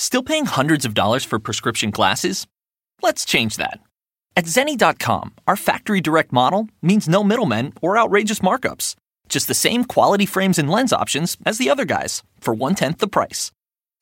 Still paying hundreds of dollars for prescription glasses? Let's change that. At Zenni.com, our factory direct model means no middlemen or outrageous markups. Just the same quality frames and lens options as the other guys for one tenth the price.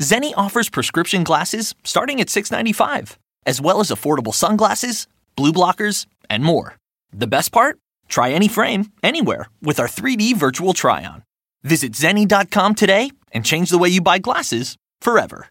Zenni offers prescription glasses starting at $6.95, as well as affordable sunglasses, blue blockers, and more. The best part? Try any frame, anywhere, with our 3D virtual try on. Visit Zenni.com today and change the way you buy glasses forever.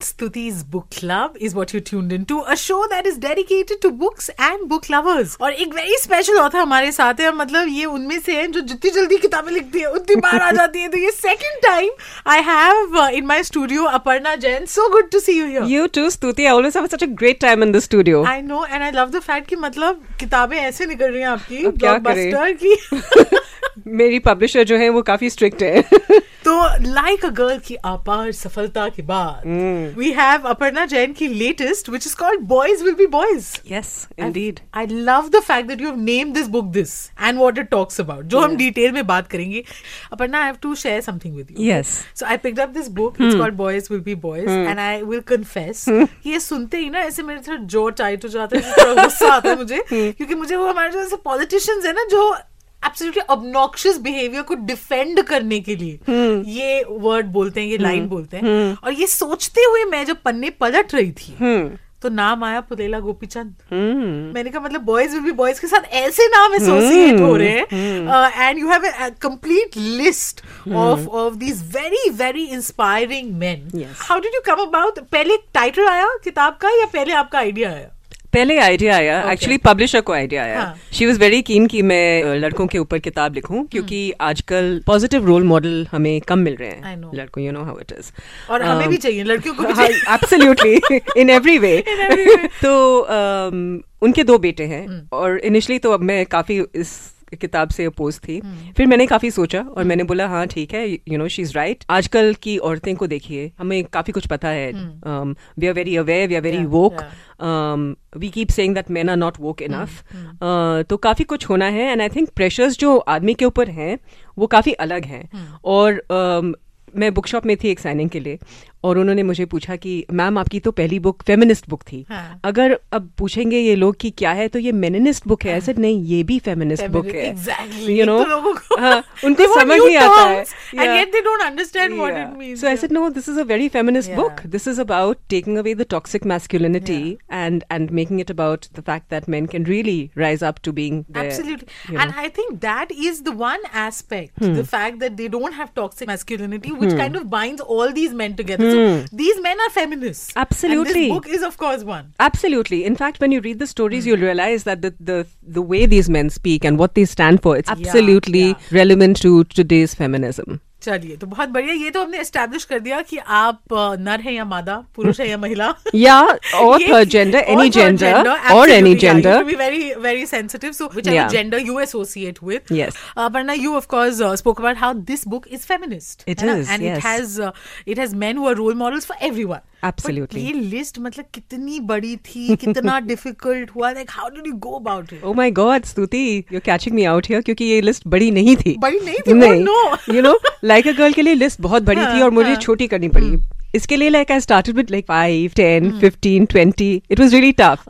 Stuti's Book Club is what you're tuned into, a show that is dedicated to books and book lovers. और एक very special author हमारे साथ है। मतलब ये उनमें से हैं जो जितनी जल्दी किताबें लिखती है उतनी बार आ जाती है। तो ये second time I have in my studio Aparna Jain so good to see you here You too, Stuti. I always have such a great time in the studio. I know and I love the fact कि मतलब किताबें ऐसे निकल रही हैं आपकी blockbuster की। मेरी पब्लिशर जो है वो काफ़ी स्ट्रिक्ट है। तो लाइक अ गर्ल की अपार सफलता के बाद Hmm. We have Aparna Jain की latest which is called boys will be boys yes indeed I love the fact that you have named this book this and what it talks about. जो हम detail में बात करेंगे Aparna, I have to share something with you. Yes. So I picked up this book. It's called Boys Will Be Boys, and I will confess कि ये सुनते ही ना ऐसे मेरे थोड़ा जो टाइट हो जाता है थोड़ा गुस्सा आता है मुझे क्योंकि मुझे वो हमारे जो ऐसे पॉलिटिशियंस है ना जो एब्सोल्युटली obnoxious बिहेवियर को डिफेंड करने के लिए। hmm. ये वर्ड बोलते हैं ये लाइन hmm. बोलते हैं। hmm. और ये सोचते हुए मैं जब पन्ने पलट रही थी तो नाम आया पुलेला गोपीचंद। मैंने कहा मतलब बॉयज़ विल बी बॉयज़ के साथ ऐसे नाम एसोसिएट हो रहे हैं। And you have a complete list of of these very very inspiring man how did you come about पहले टाइटल आया किताब का या पहले आपका आइडिया आया? पहले आइडिया आया एक्चुअली okay. पब्लिशर को आइडिया आया. शी वॉज़ वेरी कीन कि मैं लड़कों के ऊपर किताब लिखूं क्योंकि hmm. आजकल पॉजिटिव रोल मॉडल हमें कम मिल रहे हैं लड़कों you know how it is और हमें भी चाहिए लड़कियों को भी एब्सोल्युटली इन एवरी वे तो um, उनके दो बेटे हैं hmm. और इनिशियली तो अब मैं काफ़ी इस किताब से अपोज थी। फिर मैंने काफ़ी सोचा और मैंने बोला हाँ ठीक है you know she is right आजकल की औरतें को देखिए हमें काफ़ी कुछ पता है। We are very aware we are very woke we keep saying that man are not woke enough तो काफ़ी कुछ होना है एंड आई थिंक प्रेशर्स जो आदमी के ऊपर हैं वो काफ़ी अलग हैं। और um, मैं बुक शॉप में थी एक साइनिंग के लिए और उन्होंने मुझे पूछा कि मैम आपकी तो पहली बुक फेमिनिस्ट बुक थी। हाँ. अगर अब पूछेंगे ये लोग कि क्या है तो ये मेनिनिस्ट बुक है। ऐसे हाँ. नहीं ये भी फेमिनिस्ट बुक है। यू नो हाँ, उनको समझ नहीं आता है। So I said no this is a very feminist book this is about taking away the toxic masculinity and and making it about the fact that men can really rise up to being absolutely and I think that is the one aspect the fact that they don't have toxic masculinity that is the one aspect, Hmm. the fact that they don't have toxic masculinity, which kind of binds all these men together. So these men are feminists. Hmm. Absolutely. this book is, of course, one. Absolutely. In fact, when you read the stories, Hmm. you'll realize that the, the the way these men speak and what they stand for, it's Yeah, absolutely yeah. relevant to today's feminism. चलिए तो बहुत बढ़िया। ये तो हमने establish कर दिया कि आप नर है या मादा पुरुष है या महिला। या और जेंडर एनी जेंडर और any gender be very very sensitive so which gender you associate with yes but now you of course spoke about how this book is feminist it is and it has it has men who are role models for everyone Absolutely. ये list मतलब कितनी बड़ी थी कितना difficult हुआ like how did you go about it oh my god Stuti you are catching me out here क्योंकि ये list बड़ी नहीं थी। बड़ी नहीं थी? No you know like a girl के लिए लिस्ट बहुत बड़ी हाँ, थी और मुझे हाँ. छोटी करनी पड़ी इसके लिए like I started with like five ten fifteen twenty it was really tough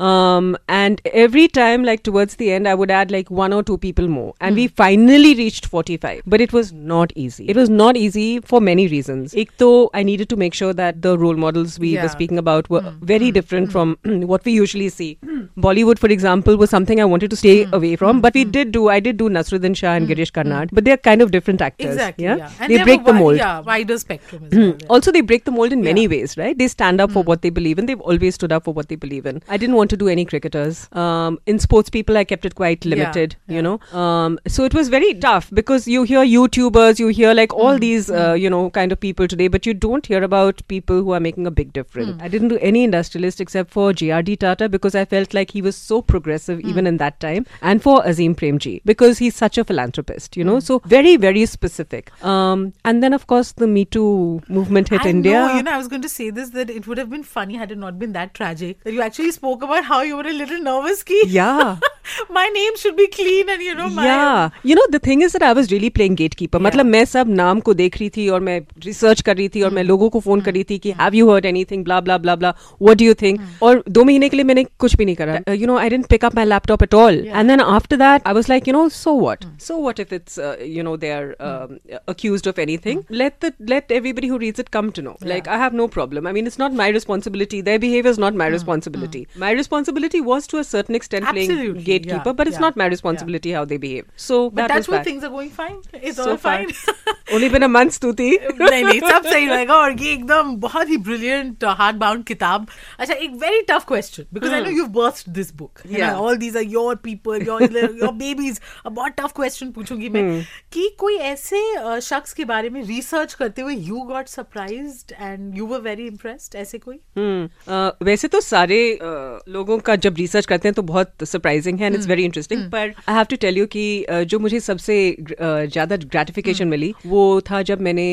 and every time like towards the end I would add like one or two people more and we finally reached forty five but it was not easy it was not easy for many reason एक तो I needed to make sure that the role models we were speaking about were very different from what we usually see Bollywood for example was something I wanted to stay away from but we did do I did do Naseeruddin Shah and Girish Karnad, but they are kind of different actors. Exactly. Yeah, yeah. they break the mold. Yeah, wider spectrum. Well, yeah. Also, they break the mold in many Yeah. ways, right? They stand up for what they believe in. They've always stood up for what they believe in. I didn't want to do any cricketers. Um, in sports people, I kept it quite limited, you know. Um, so it was very tough because you hear YouTubers, you hear like all these, uh, you know, kind of people today, but you don't hear about people who are making a big difference. I didn't do any industrialist except for J.R.D. Tata because I felt like he was so progressive even in that time, and for Azim Premji because he's such a philanthropist, you know. So very, very specific. Um, and then of course the Me Too movement hit I India. You know, I was going to say this that it would have been funny had it not been that tragic that you actually spoke about how you were a little nervous. Ki Yeah. my name should be clean and you know my yeah you know the thing is that I was really playing gatekeeper मतलब मैं सब नाम को देख रही थी और मैं रिसर्च कर रही थी और मैं लोगों को फोन कर रही थी कि have you heard anything blah blah blah blah what do you think और दो महीने के लिए मैंने कुछ भी नहीं करा you know I didn't pick up my laptop at all and then after that I was like you know so what so what if it's you know they are um, accused of anything let the let everybody who reads it come to know like i have no problem i mean it's not my responsibility their behavior is not my responsibility my responsibility was to a certain extent playing Absolutely, Gatekeeper yeah, but it's yeah, not my responsibility how they behave. So but that's was things are going fine. It's so all fine. Only been a month stuti. नहीं नहीं सब सही रहेगा। और ये एकदम बहुत ही brilliant hard bound किताब। अच्छा एक very tough question because I know you burst this book Yeah. All these are your people your your babies बहुत टफ क्वेश्चन पूछूँगी मैं कि कोई ऐसे शख्स के बारे में रिसर्च करते हुए you got surprised and you were very impressed ऐसे कोई? हम्म वैसे तो सारे लोगों का जब रिसर्च करते हैं तो बहुत सरप्राइजिंग है एंड इट्स वेरी इंटरेस्टिंग पर I have to tell you कि जो मुझे सबसे ज़्यादा ग्रेटिफिकेशन मिली वो था जब मैंने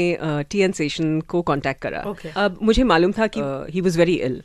टी एन सेशन को कांटेक्ट करा। अब मुझे मालूम था कि ही वॉज़ वेरी इल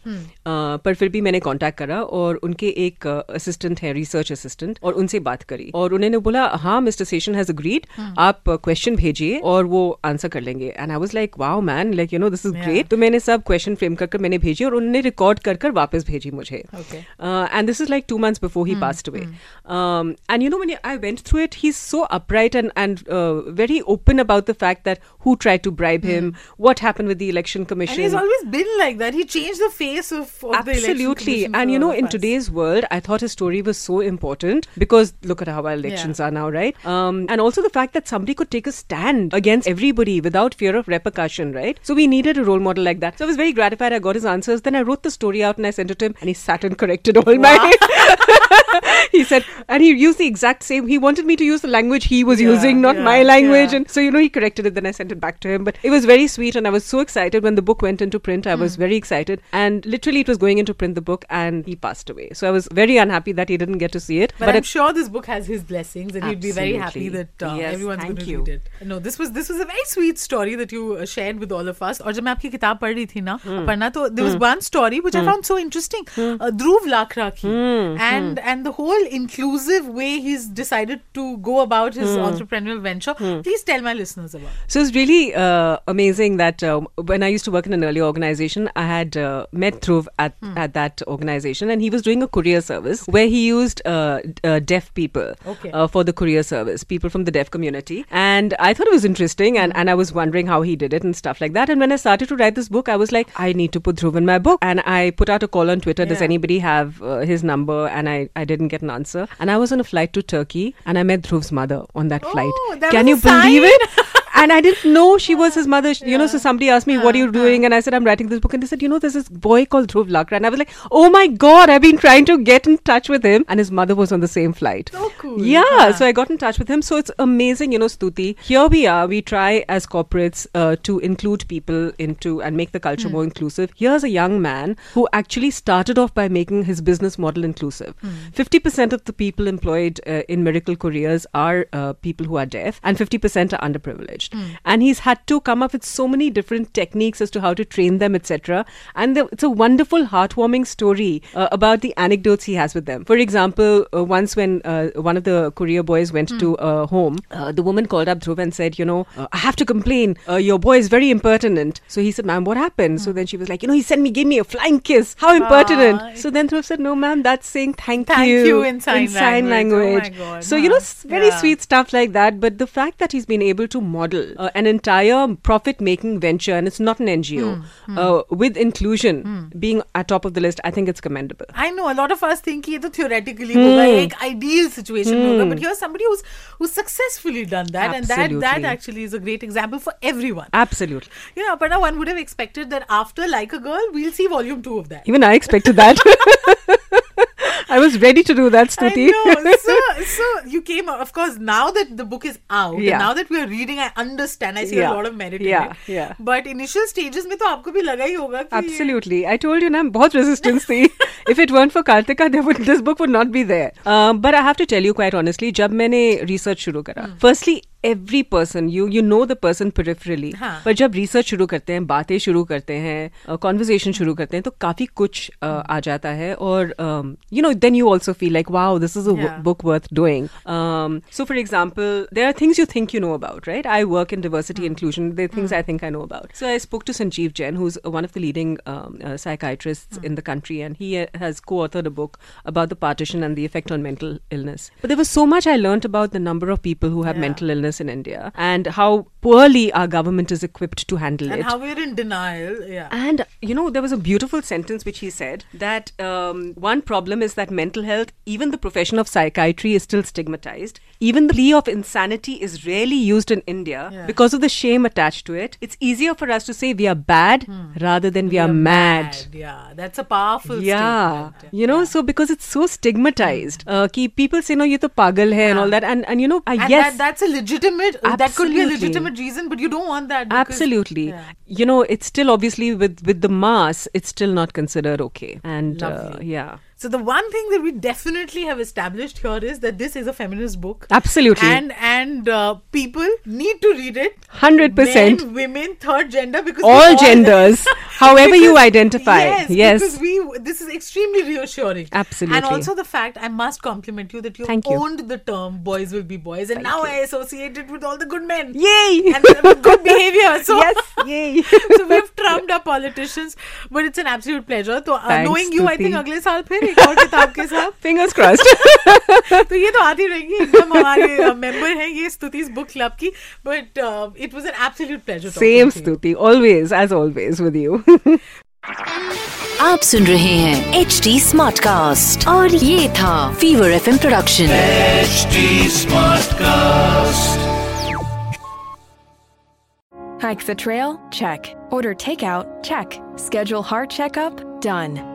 पर फिर भी मैंने कांटेक्ट करा और उनके एक असिस्टेंट है रिसर्च असिस्टेंट और उनसे बात करी। और उन्होंने बोला हाँ मिस्टर सेशन हैज़ अग्रीड आप क्वेश्चन भेजिए और वो आंसर कर लेंगे। And I was like wow man like you know this is great तो मैंने सब क्वेश्चन फ्रेम कर कर मैंने भेजी और उन्होंने रिकॉर्ड कर कर वापस भेजी मुझे। And this is like two months before he passed away Mm-hmm. Um, and you know, when I went through it, he's so upright and and uh, very open about the fact that who tried to bribe him, mm-hmm. what happened with the election commission. And he's always been like that. He changed the face of, of absolutely. and you know, in today's world, I thought his story was so important because look at how our elections yeah. are now, right? Um, and also the fact that somebody could take a stand against everybody without fear of repercussion, right? So we needed a role model like that. So I was very gratified. I got his answers. Then I wrote the story out and I sent it to him, and he sat and corrected all wow. my he said, and he used the exact same. He wanted me to use the language he was Yeah, using, not yeah, my language. yeah. And so, you know, he corrected it. Then I sent it back to him. But it was very sweet. And I was so excited when the book went into print. I Hmm. was very excited. And literally, it was going into print, the book, and he passed away. So I was very unhappy that he didn't get to see it. But, I'm it- sure this book has his blessings, and he'd be very happy Absolutely. that uh, Yes, everyone's going thank to you. read it. No, this was this was a very sweet story that you uh, shared with all of us. और जब मैं आपकी किताब पढ़ रही थी ना Hmm. पढ़ना तो there was one story which I found so interesting. Uh, Dhruv Lakra ki, Hmm. and and the whole inclusive way he's decided to go about his Hmm. entrepreneurial venture. Please tell my listeners about. it. So it's really uh, amazing that uh, when I used to work in an earlier organization, I had uh, met Dhruv at, Hmm. at that organization, and he was doing a courier service where he used uh, uh, deaf people Okay. uh, for the courier service, people from the deaf community. And I thought it was interesting, and, and I was wondering how he did it and stuff like that. And when I started to write this book, I was like, I need to put Dhruv in my book. And I put out a call on Twitter, does anybody have uh, his number? And I, I didn't get an answer. And I was on a flight to Turkey, and I met Dhruv's mother on that Oh, flight. that Can you a sign. believe it? and I didn't know she was his mother. You know, so somebody asked me, "What are you doing?" And I said, "I'm writing this book." And they said, "You know, there's this boy called Dhruv Lakra." And I was like, "Oh my god, I've been trying to get in touch with him." And his mother was on the same flight. So cool. Yeah, Huh. so I got in touch with him. So it's amazing, you know, Stuti. Here we are. We try as corporates uh, to include people into and make the culture Hmm. more inclusive. Here's a young man who actually started off by making his business model inclusive. Hmm. Fifty percent of the people employed uh, in Mirakle Couriers are uh, people who are deaf, and fifty percent are underprivileged. Hmm. And he's had to come up with so many different techniques as to how to train them, etc. And the, it's a wonderful, heartwarming story uh, about the anecdotes he has with them. For example, uh, once when uh, one of the courier boys went to a home, uh, the woman called up Dhruv and said, "You know, uh, I have to complain. Uh, your boy is very impertinent." So he said, "Ma'am, what happened?" So then she was like, "You know, he sent me, gave me a flying kiss. How impertinent!" Ah. So then Dhruv said, "No, ma'am, that's saying thank, Thank you in sign language. language." Oh my God, so you know, very Yeah. sweet stuff like that. But the fact that he's been able to model model, uh, an entire profit making venture, and it's not an NGO, mm, uh, hmm. with inclusion mm. being at top of the list, I think it's commendable. I know a lot of us think it's theoretically hmm. like ideal situation, hmm. but here's somebody who's who's successfully done that, Absolutely. and that that actually is a great example for everyone. Absolutely. You know, Aparna, one would have expected that after Like a Girl, we'll see volume two of that. Even I expected that. I was ready to do that, Stuti. I know. So, so you came. out- Of course, now that the book is out, Yeah. and now that we are reading, I understand. I see Yeah. a lot of merit Yeah, in it. yeah. But initial stages में तो आपको भी लगा ही होगा कि Absolutely. I told you, na, बहुत resistance थी. if it weren't for Kartika, there would, this book would not be there. Um, but I have to tell you quite honestly, जब मैंने research शुरू करा, firstly, every person you you know the person peripherally हाँ. पर जब research शुरू करते हैं बातें शुरू करते हैं कॉन्वर्जेशन शुरू करते हैं तो काफी कुछ uh, आ जाता है और you know then you also feel like wow this is a Yeah. book worth doing. Um, so, for example, there are things you think you know about, right? I work in diversity inclusion. There are things I think I know about. So, I spoke to Sanjeev Jain, who's uh, one of the leading um, uh, psychiatrists in the country, and he uh, has co-authored a book about the partition and the effect on mental illness. But there was so much I learned about the number of people who have Yeah. mental illness in India and how poorly our government is equipped to handle and it. And how we're in denial. Yeah. And, you know, there was a beautiful sentence which he said that um, one problem is that mental health, even the profession of psychiatry, is still stigmatized. Even the plea of insanity is rarely used in India yeah. because of the shame attached to it. It's easier for us to say we are bad hmm. rather than we, we are, are mad. mad. Yeah, that's a powerful yeah. Statement. You know, yeah. so because it's so stigmatized, hmm. uh, people say, no, you're the pagal hai yeah. and all that. And, and you know, uh, and yes. That, that's a legit legitimate, that could be a legitimate reason, but you don't want that. because- Absolutely. Yeah. You know, it's still obviously with with the mass, it's still not considered okay. And uh, yeah. So the one thing that we definitely have established here is that this is a feminist book. Absolutely. And and uh, people need to read it. 100%. Men, women, third gender, because All we genders, however you Because- identify. Yes, Yes. because we this is extremely reassuring. Absolutely. And also the fact I must compliment you that you Thank you. owned the term "boys will be boys," and now I associate it with all the good men. Yay! And with good behavior. So yes, yay. so we've trumped our politicians, but it's an absolute pleasure. So uh, Thanks, knowing you, I think Stuti. अगले साल फिर एक और किताब के साथ Fingers crossed. तो ये तो आती रहेंगी एकदम हमारे मेंबर हैं ये स्तुति's बुक क्लब की but it was an absolute pleasure Same Stuti, always, as always with you. आप सुन रहे हैं एच डी स्मार्ट कास्ट और ये था Fever F production HD Smartcast. Hike the trail? Check. Order takeout? Check. Schedule heart checkup? Done.